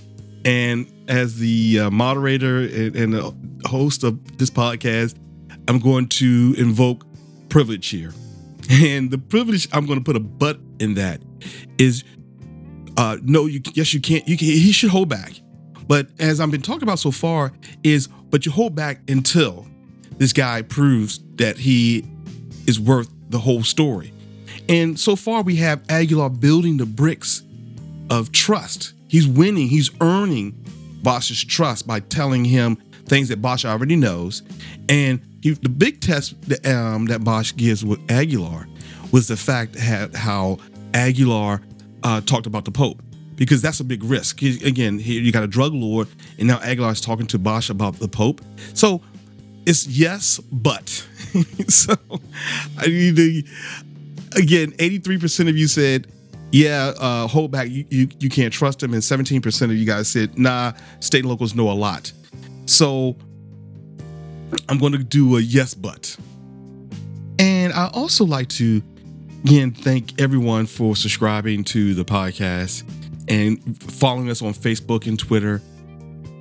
And as the uh, moderator and, and the host of this podcast, I'm going to invoke privilege here. And the privilege I'm going to put a but in that is uh no you yes you can't you can he should hold back. But as I've been talking about so far is but you hold back until this guy proves that he is worth the whole story. And so far, we have Aguilar building the bricks of trust. He's winning, he's earning Bosch's trust by telling him things that Bosch already knows. And he, the big test that, um, that Bosch gives with Aguilar was the fact that how Aguilar uh, talked about the Pope. Because that's a big risk. He, again, here you got a drug lord, and now Aguilar is talking to Bosch about the Pope. So it's yes, but. so I need to, again, 83% of you said yeah, uh, hold back. You, you you can't trust them, and 17% of you guys said, nah, state and locals know a lot. So I'm going to do a yes, but. And I also like to again thank everyone for subscribing to the podcast and following us on Facebook and Twitter.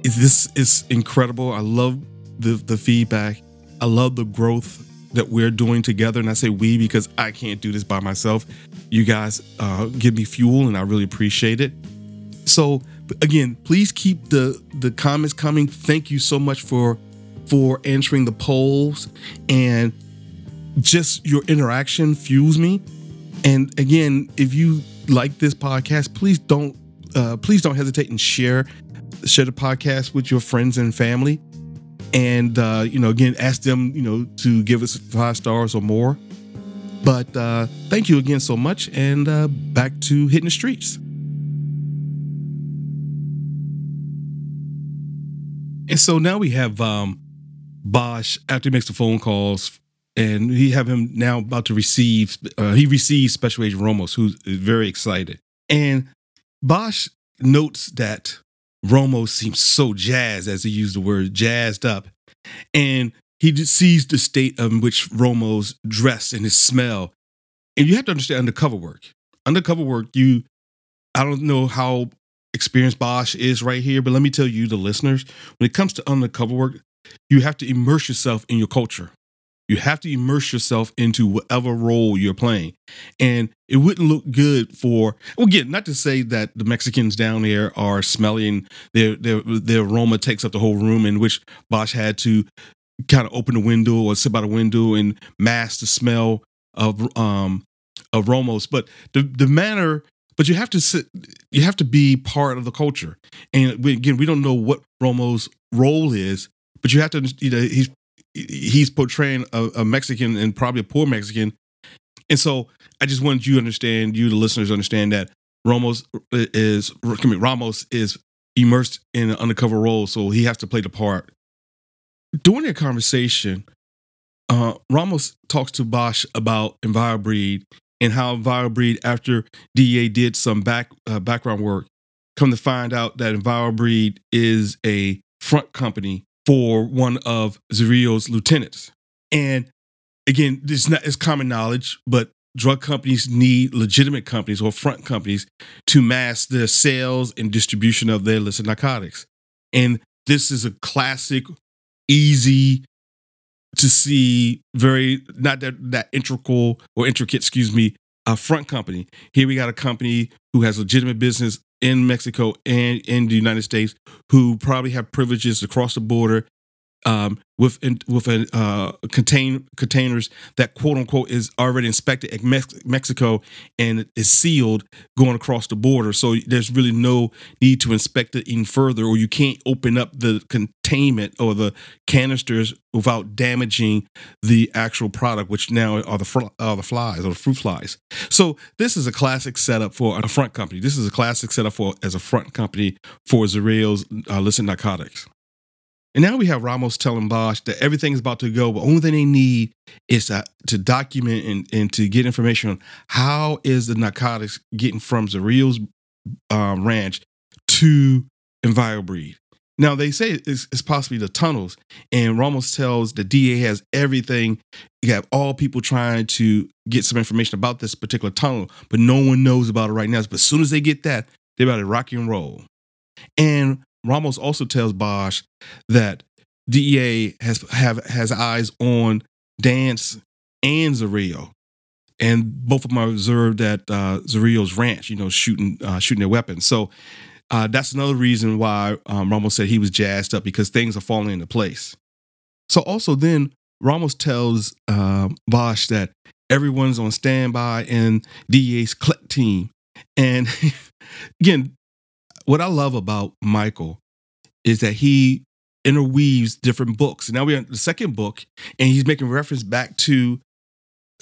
This is incredible. I love the the feedback. I love the growth that we're doing together. And I say we because I can't do this by myself. You guys uh, give me fuel, and I really appreciate it. So again, please keep the the comments coming. Thank you so much for for answering the polls and just your interaction fuels me. And again, if you like this podcast, please don't uh, please don't hesitate and share share the podcast with your friends and family and uh, you know again ask them you know to give us five stars or more. But uh, thank you again so much and uh, back to hitting the streets. And so now we have um, bosch after he makes the phone calls and we have him now about to receive uh, he receives special agent ramos who's very excited. And bosch notes that Romo seems so jazzed, as he used the word, jazzed up. And he sees the state of which Romo's dressed and his smell. And you have to understand undercover work. Undercover work, you, I don't know how experienced Bosch is right here, but let me tell you, the listeners, when it comes to undercover work, you have to immerse yourself in your culture. You have to immerse yourself into whatever role you're playing. And it wouldn't look good for, well, again, not to say that the Mexicans down there are smelly and their, their, their aroma takes up the whole room, in which Bosch had to kind of open the window or sit by the window and mask the smell of um of Romos. But the the manner but you have to sit you have to be part of the culture and we, again we don't know what romo's role is but you have to you know he's he's portraying a, a, Mexican and probably a poor Mexican. And so I just wanted you to understand, you the listeners understand that Ramos is I Ramos is immersed in an undercover role, so he has to play the part. During their conversation, uh, Ramos talks to Bosch about EnviroBreed and how EnviroBreed, after DEA did some back uh, background work, come to find out that EnviroBreed is a front company for one of Zorrillo's lieutenants. And again, this not it's common knowledge, but drug companies need legitimate companies or front companies to mask the sales and distribution of their illicit narcotics. And this is a classic, easy to see, very not that that integral or intricate, excuse me, a front company. Here we got a company who has legitimate business in Mexico and in the United States who probably have privileges across the border um, with with a uh, contain containers that quote unquote is already inspected at Mex- Mexico and is sealed going across the border. So there's really no need to inspect it even further, or you can't open up the containment or the canisters without damaging the actual product, which now are the fr- are the flies or the fruit flies. So this is a classic setup for a front company. This is a classic setup for as a front company for Zorrillo's uh, illicit narcotics. And now we have Ramos telling Bosch that everything is about to go, but only thing they need is to, to document and, and to get information on how is the narcotics getting from Zorrillo's um, ranch to EnviroBreed. Now they say it's, it's, possibly the tunnels, and Ramos tells the DA has everything. You have all people trying to get some information about this particular tunnel, but no one knows about it right now. But as soon as they get that, they're about to rock and roll. And Ramos also tells Bosch that DEA has have has eyes on Dance and Zorrillo, and both of them are observed at uh, Zorrillo's ranch. You know, shooting uh, shooting their weapons. So uh, that's another reason why um, Ramos said he was jazzed up because things are falling into place. So also then Ramos tells uh, Bosch that everyone's on standby in DEA's CLET team. And again, what I love about Michael is that he interweaves different books. Now we're in the second book, and he's making reference back to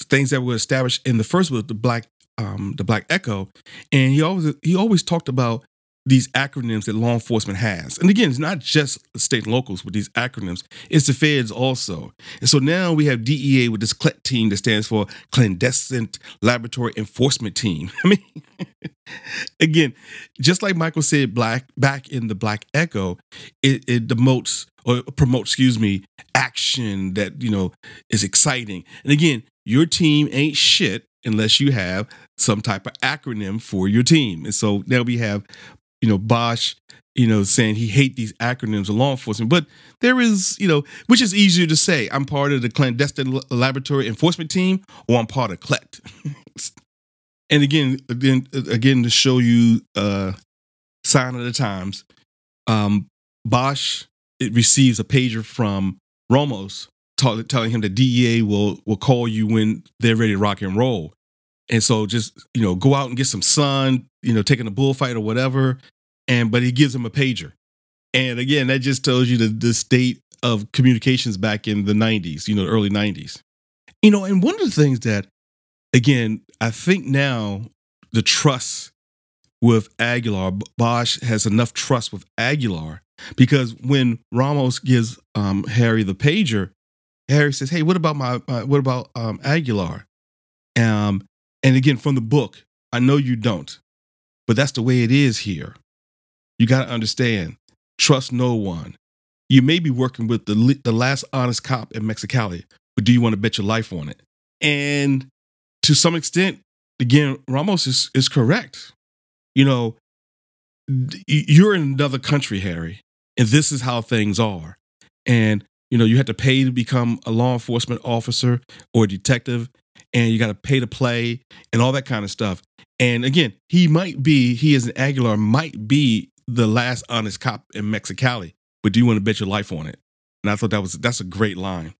things that were established in the first book, the Black um, the Black Echo, and he always he always talked about these acronyms that law enforcement has. And again, it's not just state and locals with these acronyms, it's the feds also. And so now we have DEA with this CLET team that stands for Clandestine Laboratory Enforcement Team. I mean, again, just like Michael said black back in the Black Echo, it, it demotes or promotes, excuse me, action that, you know, is exciting. And again, your team ain't shit unless you have some type of acronym for your team. And so now we have, you know, Bosch, you know, saying he hate these acronyms of law enforcement. But there is, you know, which is easier to say. I'm part of the clandestine laboratory enforcement team, or I'm part of CLET. and again, again, again, to show you uh sign of the times, um, Bosch it receives a pager from Ramos tell, telling him that DEA will will call you when they're ready to rock and roll. And so just, you know, go out and get some sun, you know, taking a bullfight or whatever. And but he gives him a pager. And again, that just tells you the, the state of communications back in the 90s, you know, the early 90s. You know, and one of the things that, again, I think now the trust with Aguilar, Bosch has enough trust with Aguilar because when Ramos gives um, Harry the pager, Harry says, "Hey, what about my what about um, Aguilar?" Um, and again, from the book, I know you don't, but that's the way it is here. You got to understand, trust no one. You may be working with the the last honest cop in Mexicali, but do you want to bet your life on it? And to some extent, again, Ramos is is correct. You know, you're in another country, Harry, and this is how things are. And you know, you have to pay to become a law enforcement officer or detective, and you got to pay to play and all that kind of stuff. And again, he might be, he is an Aguilar might be the last honest cop in Mexicali, but do you want to bet your life on it? And I thought that was that's a great line.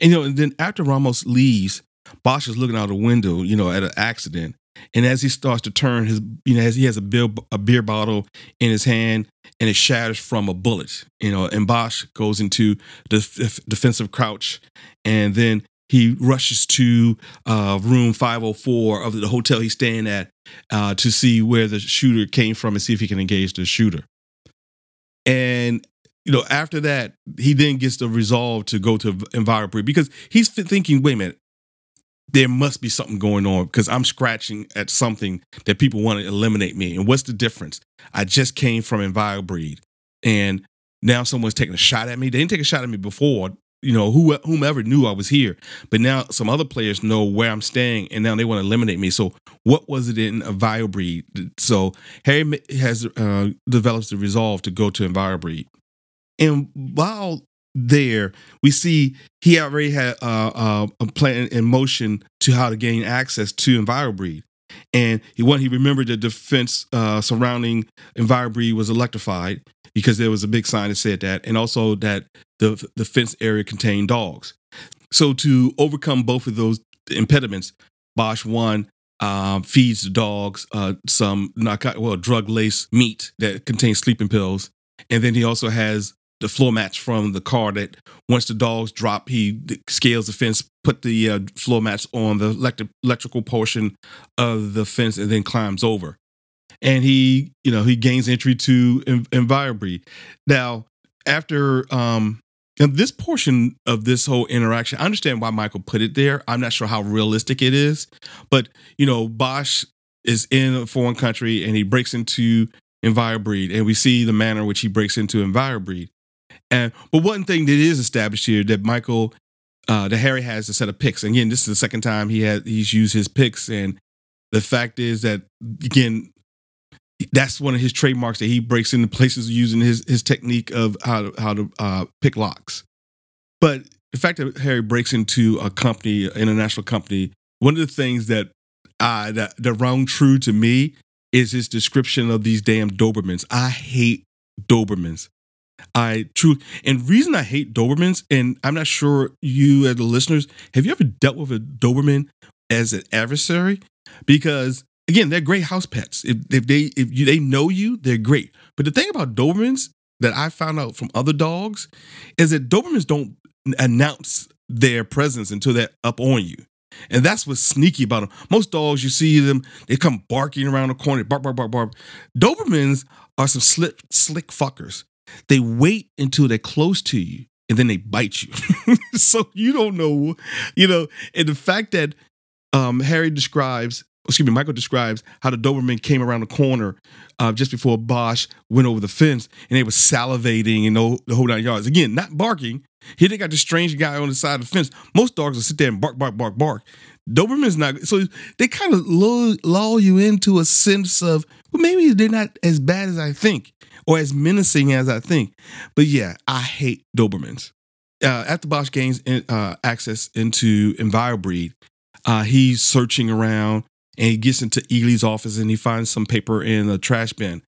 And you know, and then after Ramos leaves, Bosch is looking out the window, you know, at an accident. And as he starts to turn his, you know, as he has a beer, a beer bottle in his hand and it shatters from a bullet, you know, and Bosch goes into the defensive crouch and then he rushes to uh, room 504 of the hotel he's staying at uh, to see where the shooter came from and see if he can engage the shooter. And you know, after that, he then gets the resolve to go to EnviroBreed because he's thinking, wait a minute, there must be something going on because I'm scratching at something that people want to eliminate me. And what's the difference? I just came from EnviroBreed and now someone's taking a shot at me. They didn't take a shot at me before, you know, who, whomever knew I was here. But now some other players know where I'm staying and now they want to eliminate me. So what was it in EnviroBreed? So Harry has uh, developed the resolve to go to EnviroBreed. And while there, we see he already had uh, uh, a plan in motion to how to gain access to EnviroBreed. And he when he remembered the defense uh, surrounding EnviroBreed was electrified because there was a big sign that said that, and also that the the fence area contained dogs. So to overcome both of those impediments, Bosch one um, feeds the dogs uh, some narcotic, well drug laced meat that contains sleeping pills, and then he also has the floor mats from the car that once the dogs drop, he scales the fence, put the uh, floor mats on the electric, electrical portion of the fence, and then climbs over. And he, you know, he gains entry to EnviroBreed. Now, after um, this portion of this whole interaction, I understand why Michael put it there. I'm not sure how realistic it is, but you know, Bosch is in a foreign country and he breaks into EnviroBreed, and we see the manner in which he breaks into EnviroBreed. And but one thing that is established here that Michael, uh, that Harry has a set of picks. And again, this is the second time he had he's used his picks, and the fact is that again, that's one of his trademarks that he breaks into places using his his technique of how to how to uh, pick locks. But the fact that Harry breaks into a company, an international company, one of the things that uh, that that rung true to me is his description of these damn Dobermans. I hate Dobermans. I truly, and reason I hate Dobermans, and I'm not sure you as the listeners, have you ever dealt with a Doberman as an adversary because again, they're great house pets. If, if they if you, they know you, they're great. But the thing about Dobermans that I found out from other dogs is that Dobermans don't announce their presence until they're up on you. And that's what's sneaky about them. Most dogs, you see them, they come barking around the corner, bark, bark, bark, bark. Dobermans are some slick, slick fuckers. They wait until they're close to you and then they bite you. so you don't know, you know, and the fact that um, Harry describes excuse me, Michael describes how the Doberman came around the corner uh, just before Bosch went over the fence and they were salivating and the, whole nine yards. Again, not barking. Here they got this strange guy on the side of the fence. Most dogs will sit there and bark, bark, bark, bark. Doberman's not. So they kind of lull, lull you into a sense of, well, maybe they're not as bad as I think or as menacing as I think. But yeah, I hate Dobermans. Uh, after Bosch gains in, uh, access into EnviroBreed, uh, he's searching around and he gets into Ely's office and he finds some paper in a trash bin.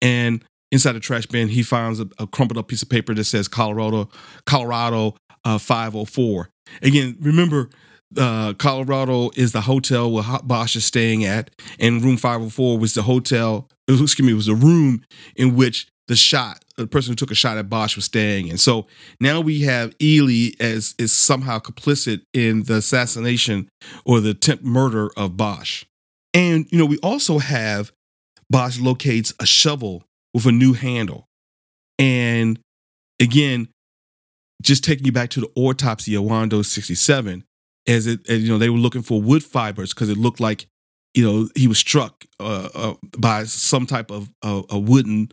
And inside the trash bin, he finds a, a crumpled up piece of paper that says Colorado, Colorado uh, 504. Again, remember, uh, Colorado is the hotel where Bosch is staying at, and room 504 was the hotel, excuse me, was the room in which the shot, the person who took a shot at Bosch was staying. And so now we have Ely as is somehow complicit in the assassination or the attempt murder of Bosch. And, you know, we also have Bosch locates a shovel with a new handle. And again, just taking you back to the autopsy of Wando 67, as it, as, you know, they were looking for wood fibers because it looked like, you know, he was struck uh, uh, by some type of uh, a wooden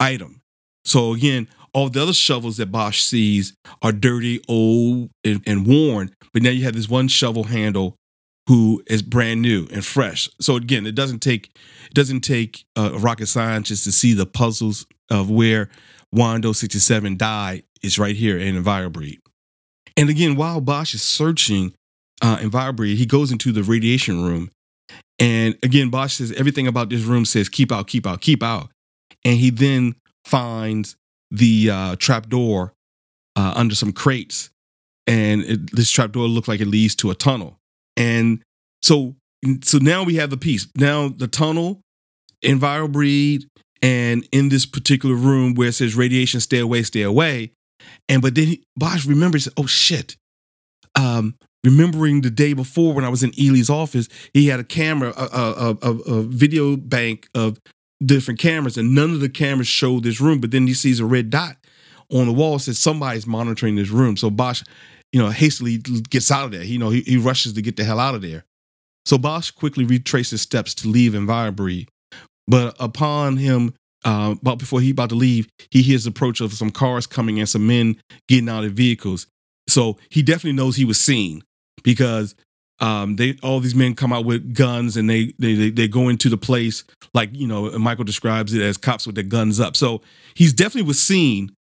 item. So again, all the other shovels that Bosch sees are dirty, old, and, and worn. But now you have this one shovel handle who is brand new and fresh. So again, it doesn't take it doesn't take a rocket scientist to see the puzzles of where Wando 67 died is right here in EnviroBreed. And again, while Bosch is searching uh, EnviroBreed, he goes into the radiation room. And again, Bosch says everything about this room says keep out, keep out, keep out. And he then finds the uh, trap door uh, under some crates. And it, this trap door looked like it leads to a tunnel. And so so now we have the piece. Now the tunnel, EnviroBreed, and in this particular room where it says radiation, stay away, stay away. And but then he, Bosch remembers, oh shit. Um, remembering the day before when I was in Ely's office, he had a camera, a, a, a, a video bank of different cameras, and none of the cameras show this room. But then he sees a red dot on the wall says somebody's monitoring this room. So Bosch you know, hastily gets out of there. You know, he, he rushes to get the hell out of there. So Bosch quickly retraces steps to leave EnviroBreed. But upon him, uh, about before he about to leave, he hears the approach of some cars coming and some men getting out of vehicles. So he definitely knows he was seen because um, they all these men come out with guns and they they they, they go into the place like you know Michael describes it as cops with their guns up. So he's definitely was seen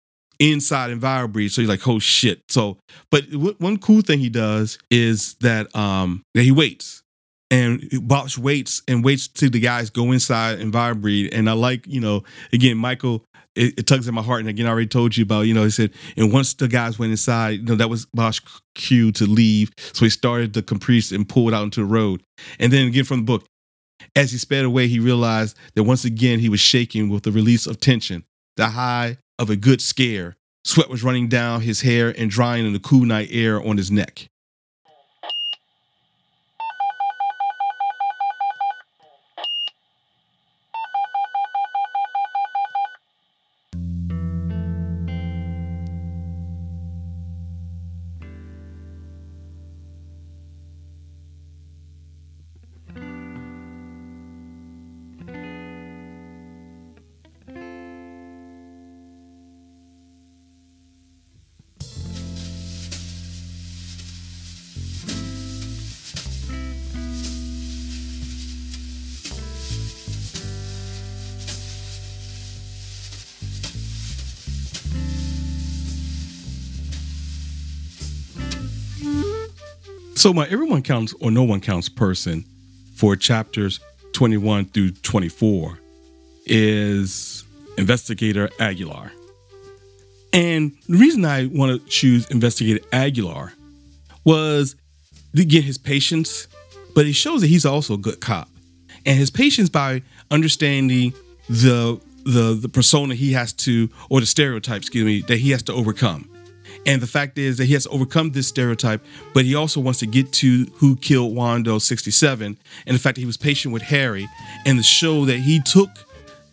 inside EnviroBreed. So he's like, oh shit. So, but w- one cool thing he does is that um that he waits. And Bosch waits and waits till the guys go inside EnviroBreed. And I like, you know, again, Michael, it, it, tugs at my heart. And again, I already told you about, you know, he said, and once the guys went inside, you know, that was Bosch cue to leave. So he started the Caprice and pulled out into the road. And then again from the book, as he sped away, he realized that once again he was shaking with the release of tension. The high of a good scare. Sweat was running down his hair and drying in the cool night air on his neck. So my everyone counts or no one counts person for chapters 21 through 24 is investigator Aguilar. And the reason I want to choose investigator Aguilar was to get his patience but it shows that he's also a good cop. And his patience by understanding the the the persona he has to or the stereotype, excuse me, that he has to overcome. And the fact is that he has overcome this stereotype, but he also wants to get to who killed Wando 67 and the fact that he was patient with Harry and the show that he took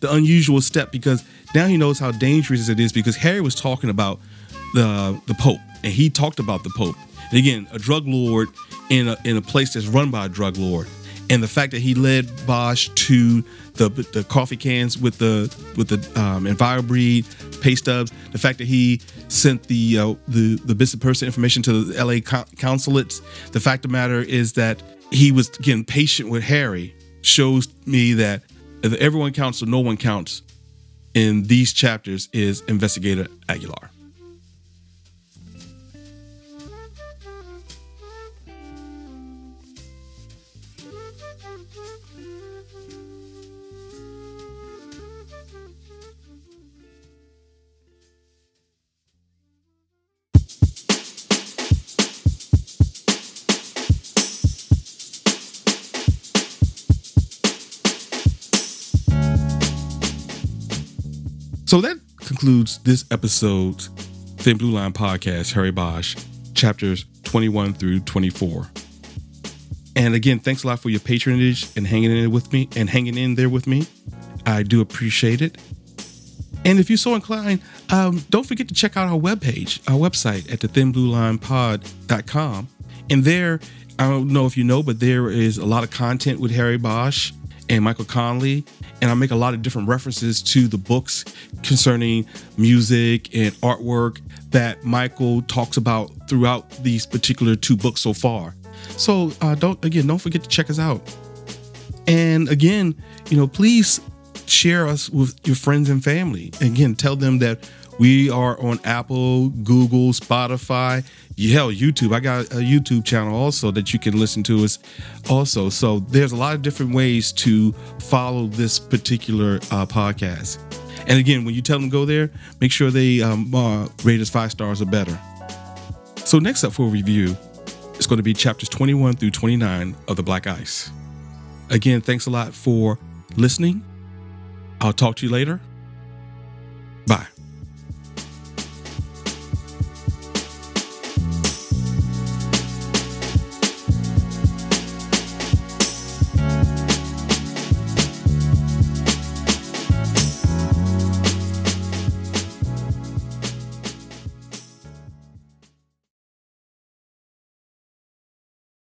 the unusual step because now he knows how dangerous it is because Harry was talking about the the Pope and he talked about the Pope. And again, a drug lord in a in a place that's run by a drug lord. And the fact that he led Bosch to the the coffee cans with the with the um, EnviroBreed pay stubs, the fact that he sent the uh, the the business person information to the LA consulates, the fact of the matter is that he was again patient with Harry shows me that everyone counts or no one counts in these chapters is Investigator Aguilar. So that concludes this episode's Thin Blue Line podcast, Harry Bosch, chapters 21 through 24. And again, thanks a lot for your patronage and hanging in with me and hanging in there with me. I do appreciate it. And if you're so inclined, um, don't forget to check out our webpage, our website at the thinbluelinepod.com. And there, I don't know if you know, but there is a lot of content with Harry Bosch and Michael Connelly, And I make a lot of different references to the books concerning music and artwork that Michael talks about throughout these particular two books so far. So uh, don't again, don't forget to check us out. And again, you know, please share us with your friends and family. Again, tell them that we are on Apple, Google, Spotify, hell, YouTube. I got a YouTube channel also that you can listen to us also. So there's a lot of different ways to follow this particular uh, podcast. And again, when you tell them go there, make sure they um, uh, rate us five stars or better. So next up for review is going to be chapters 21 through 29 of The Black Ice. Again, thanks a lot for listening. I'll talk to you later.